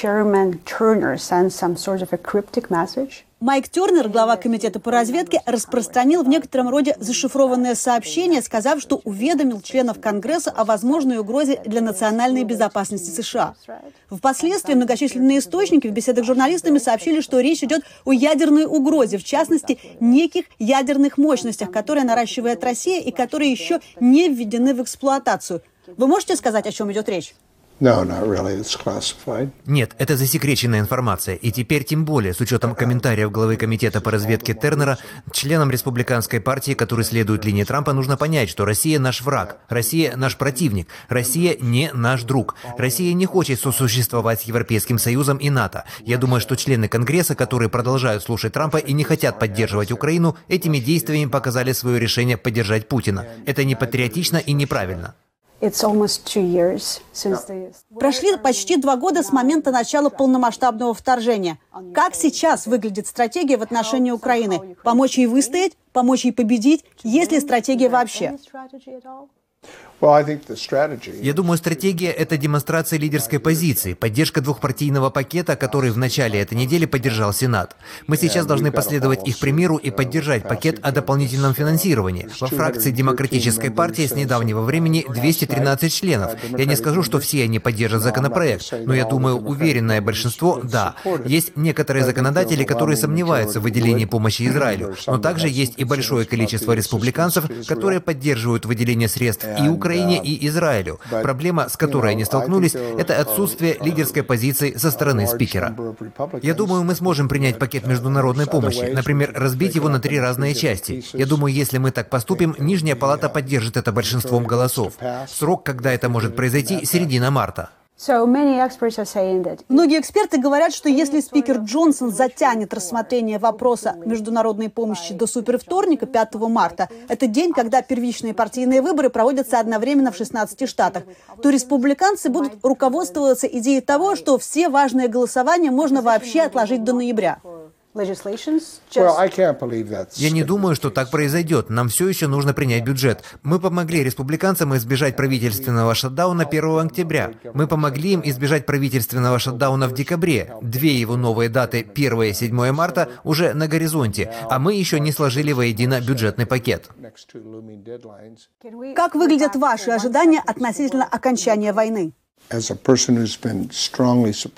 Chairman Turner sent some sort of a cryptic message. Майк Тернер, глава комитета по разведке, распространил в некотором роде зашифрованное сообщение, сказав, что уведомил членов Конгресса о возможной угрозе для национальной безопасности США. Впоследствии многочисленные источники в беседах с журналистами сообщили, что речь идет о ядерной угрозе, в частности, неких ядерных мощностях, которые наращивает Россия и которые еще не введены в эксплуатацию. Вы можете сказать, о чем идет речь? Нет, это засекреченная информация. И теперь тем более, с учетом комментариев главы комитета по разведке Тернера, членам республиканской партии, которые следуют линии Трампа, нужно понять, что Россия наш враг, Россия наш противник, Россия не наш друг. Россия не хочет сосуществовать с Европейским Союзом и НАТО. Я думаю, что члены Конгресса, которые продолжают слушать Трампа и не хотят поддерживать Украину, этими действиями показали свое решение поддержать Путина. Это не патриотично и неправильно. Прошли почти два года с момента начала полномасштабного вторжения. Как сейчас выглядит стратегия в отношении Украины? Помочь ей выстоять? Помочь ей победить? Есть ли стратегия вообще? Я думаю, стратегия – это демонстрация лидерской позиции, поддержка двухпартийного пакета, который в начале этой недели поддержал Сенат. Мы сейчас должны последовать их примеру и поддержать пакет о дополнительном финансировании. Во фракции Демократической партии с недавнего времени 213 членов. Я не скажу, что все они поддержат законопроект, но я думаю, уверенное большинство – да. Есть некоторые законодатели, которые сомневаются в выделении помощи Израилю, но также есть и большое количество республиканцев, которые поддерживают выделение средств и Украине, Украине и Израилю. Проблема, с которой они столкнулись, это отсутствие лидерской позиции со стороны спикера. Я думаю, мы сможем принять пакет международной помощи, например, разбить его на три разные части. Я думаю, если мы так поступим, Нижняя палата поддержит это большинством голосов. Срок, когда это может произойти, середина марта. Многие эксперты говорят, что если спикер Джонсон затянет рассмотрение вопроса международной помощи до супервторника 5 марта, это день, когда первичные партийные выборы проводятся одновременно в 16 штатах, то республиканцы будут руководствоваться идеей того, что все важные голосования можно вообще отложить до ноября. Я не думаю, что так произойдет. Нам все еще нужно принять бюджет. Мы помогли республиканцам избежать правительственного шатдауна 1 октября. Мы помогли им избежать правительственного шатдауна в декабре. Две его новые даты, 1 и 7 марта, уже на горизонте, а мы еще не сложили воедино бюджетный пакет. Как выглядят ваши ожидания относительно окончания войны?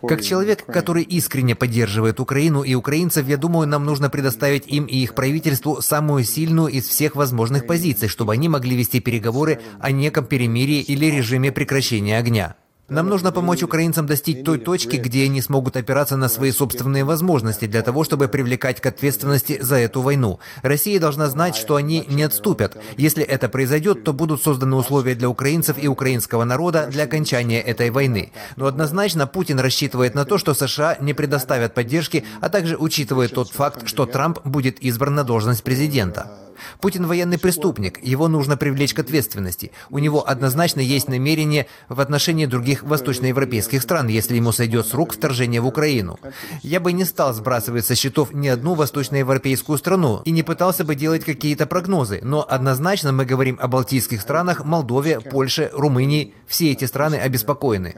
Как человек, который искренне поддерживает Украину и украинцев, я думаю, нам нужно предоставить им и их правительству самую сильную из всех возможных позиций, чтобы они могли вести переговоры о неком перемирии или режиме прекращения огня. Нам нужно помочь украинцам достичь той точки, где они смогут опираться на свои собственные возможности для того, чтобы привлекать к ответственности за эту войну. Россия должна знать, что они не отступят. Если это произойдет, то будут созданы условия для украинцев и украинского народа для окончания этой войны. Но однозначно Путин рассчитывает на то, что США не предоставят поддержки, а также учитывает тот факт, что Трамп будет избран на должность президента. Путин военный преступник, его нужно привлечь к ответственности. У него однозначно есть намерение в отношении других восточноевропейских стран, если ему сойдет с рук вторжение в Украину. Я бы не стал сбрасывать со счетов ни одну восточноевропейскую страну и не пытался бы делать какие-то прогнозы, но однозначно мы говорим о балтийских странах, Молдове, Польше, Румынии. Все эти страны обеспокоены.